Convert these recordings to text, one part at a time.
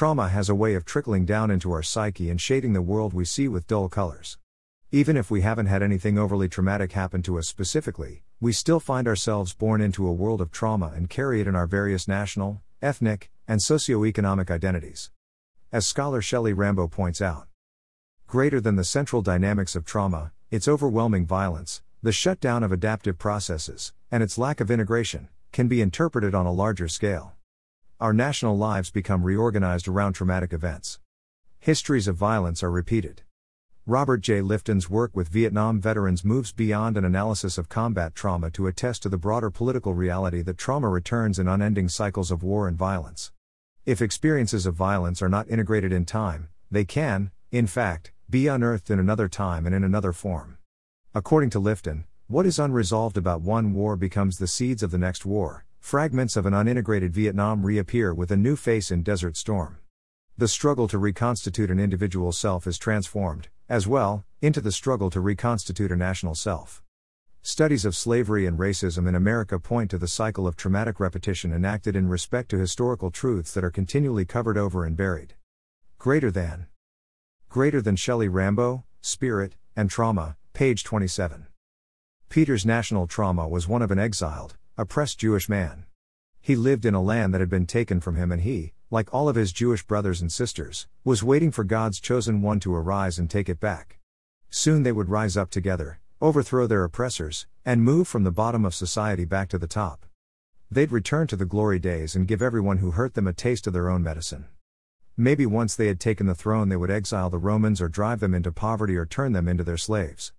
Trauma has a way of trickling down into our psyche and shading the world we see with dull colors. Even if we haven't had anything overly traumatic happen to us specifically, we still find ourselves born into a world of trauma and carry it in our various national, ethnic, and socioeconomic identities. As scholar Shelley Rambo points out, greater than the central dynamics of trauma, its overwhelming violence, the shutdown of adaptive processes, and its lack of integration, can be interpreted on a larger scale. Our national lives become reorganized around traumatic events. Histories of violence are repeated. Robert J. Lifton's work with Vietnam veterans moves beyond an analysis of combat trauma to attest to the broader political reality that trauma returns in unending cycles of war and violence. If experiences of violence are not integrated in time, they can, in fact, be unearthed in another time and in another form. According to Lifton, what is unresolved about one war becomes the seeds of the next war. Fragments of an unintegrated Vietnam reappear with a new face in Desert Storm. The struggle to reconstitute an individual self is transformed, as well, into the struggle to reconstitute a national self. Studies of slavery and racism in America point to the cycle of traumatic repetition enacted in respect to historical truths that are continually covered over and buried. Greater than. Greater than Shelley Rambo, Spirit, and Trauma, page 27. Peter's national trauma was one of an exiled, oppressed Jewish man. He lived in a land that had been taken from him, and he, like all of his Jewish brothers and sisters, was waiting for God's chosen one to arise and take it back. Soon they would rise up together, overthrow their oppressors, and move from the bottom of society back to the top. They'd return to the glory days and give everyone who hurt them a taste of their own medicine. Maybe once they had taken the throne, they would exile the Romans or drive them into poverty or turn them into their slaves.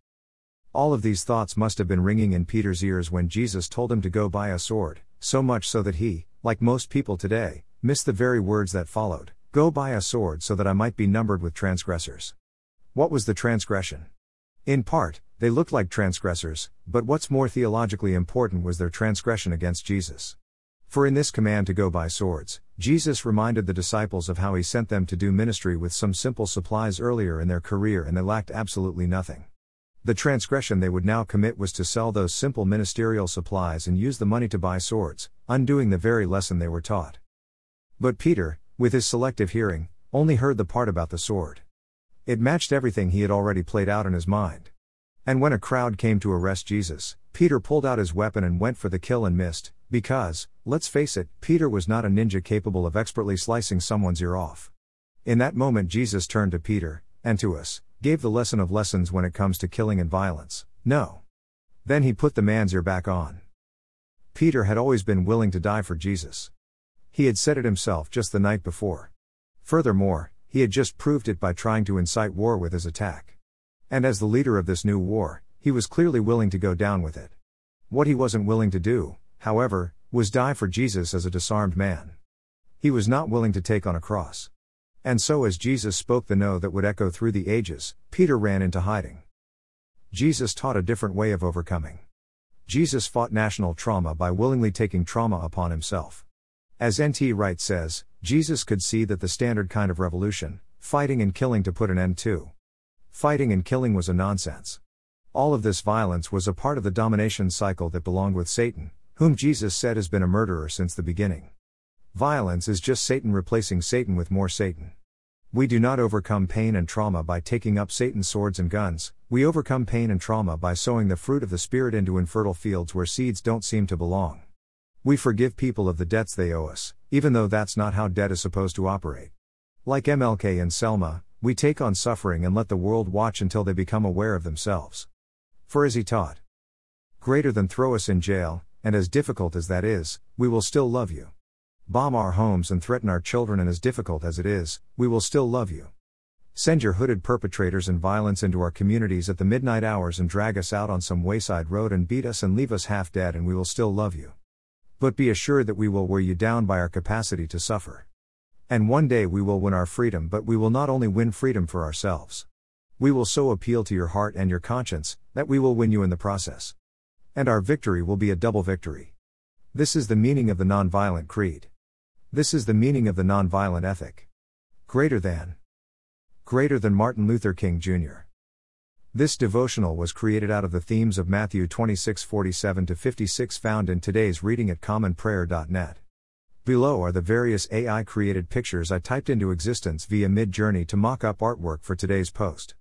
All of these thoughts must have been ringing in Peter's ears when Jesus told him to go buy a sword, so much so that he, like most people today, missed the very words that followed Go buy a sword so that I might be numbered with transgressors. What was the transgression? In part, they looked like transgressors, but what's more theologically important was their transgression against Jesus. For in this command to go buy swords, Jesus reminded the disciples of how he sent them to do ministry with some simple supplies earlier in their career and they lacked absolutely nothing. The transgression they would now commit was to sell those simple ministerial supplies and use the money to buy swords, undoing the very lesson they were taught. But Peter, with his selective hearing, only heard the part about the sword. It matched everything he had already played out in his mind. And when a crowd came to arrest Jesus, Peter pulled out his weapon and went for the kill and missed, because, let's face it, Peter was not a ninja capable of expertly slicing someone's ear off. In that moment, Jesus turned to Peter, and to us, gave the lesson of lessons when it comes to killing and violence no. Then he put the man's ear back on. Peter had always been willing to die for Jesus. He had said it himself just the night before. Furthermore, he had just proved it by trying to incite war with his attack. And as the leader of this new war, he was clearly willing to go down with it. What he wasn't willing to do, however, was die for Jesus as a disarmed man. He was not willing to take on a cross. And so, as Jesus spoke the no that would echo through the ages, Peter ran into hiding. Jesus taught a different way of overcoming. Jesus fought national trauma by willingly taking trauma upon himself. As N.T. Wright says, Jesus could see that the standard kind of revolution, fighting and killing to put an end to. Fighting and killing was a nonsense. All of this violence was a part of the domination cycle that belonged with Satan, whom Jesus said has been a murderer since the beginning. Violence is just Satan replacing Satan with more Satan. We do not overcome pain and trauma by taking up Satan's swords and guns, we overcome pain and trauma by sowing the fruit of the Spirit into infertile fields where seeds don't seem to belong. We forgive people of the debts they owe us, even though that's not how debt is supposed to operate. Like MLK and Selma, we take on suffering and let the world watch until they become aware of themselves. For as he taught, greater than throw us in jail, and as difficult as that is, we will still love you bomb our homes and threaten our children, and as difficult as it is, we will still love you. Send your hooded perpetrators and violence into our communities at the midnight hours and drag us out on some wayside road and beat us and leave us half dead, and we will still love you. But be assured that we will wear you down by our capacity to suffer. And one day we will win our freedom, but we will not only win freedom for ourselves. We will so appeal to your heart and your conscience that we will win you in the process. And our victory will be a double victory. This is the meaning of the nonviolent creed. This is the meaning of the nonviolent ethic. Greater than. Greater than Martin Luther King Jr. This devotional was created out of the themes of Matthew 26 47 56 found in today's reading at commonprayer.net. Below are the various AI created pictures I typed into existence via Midjourney to mock up artwork for today's post.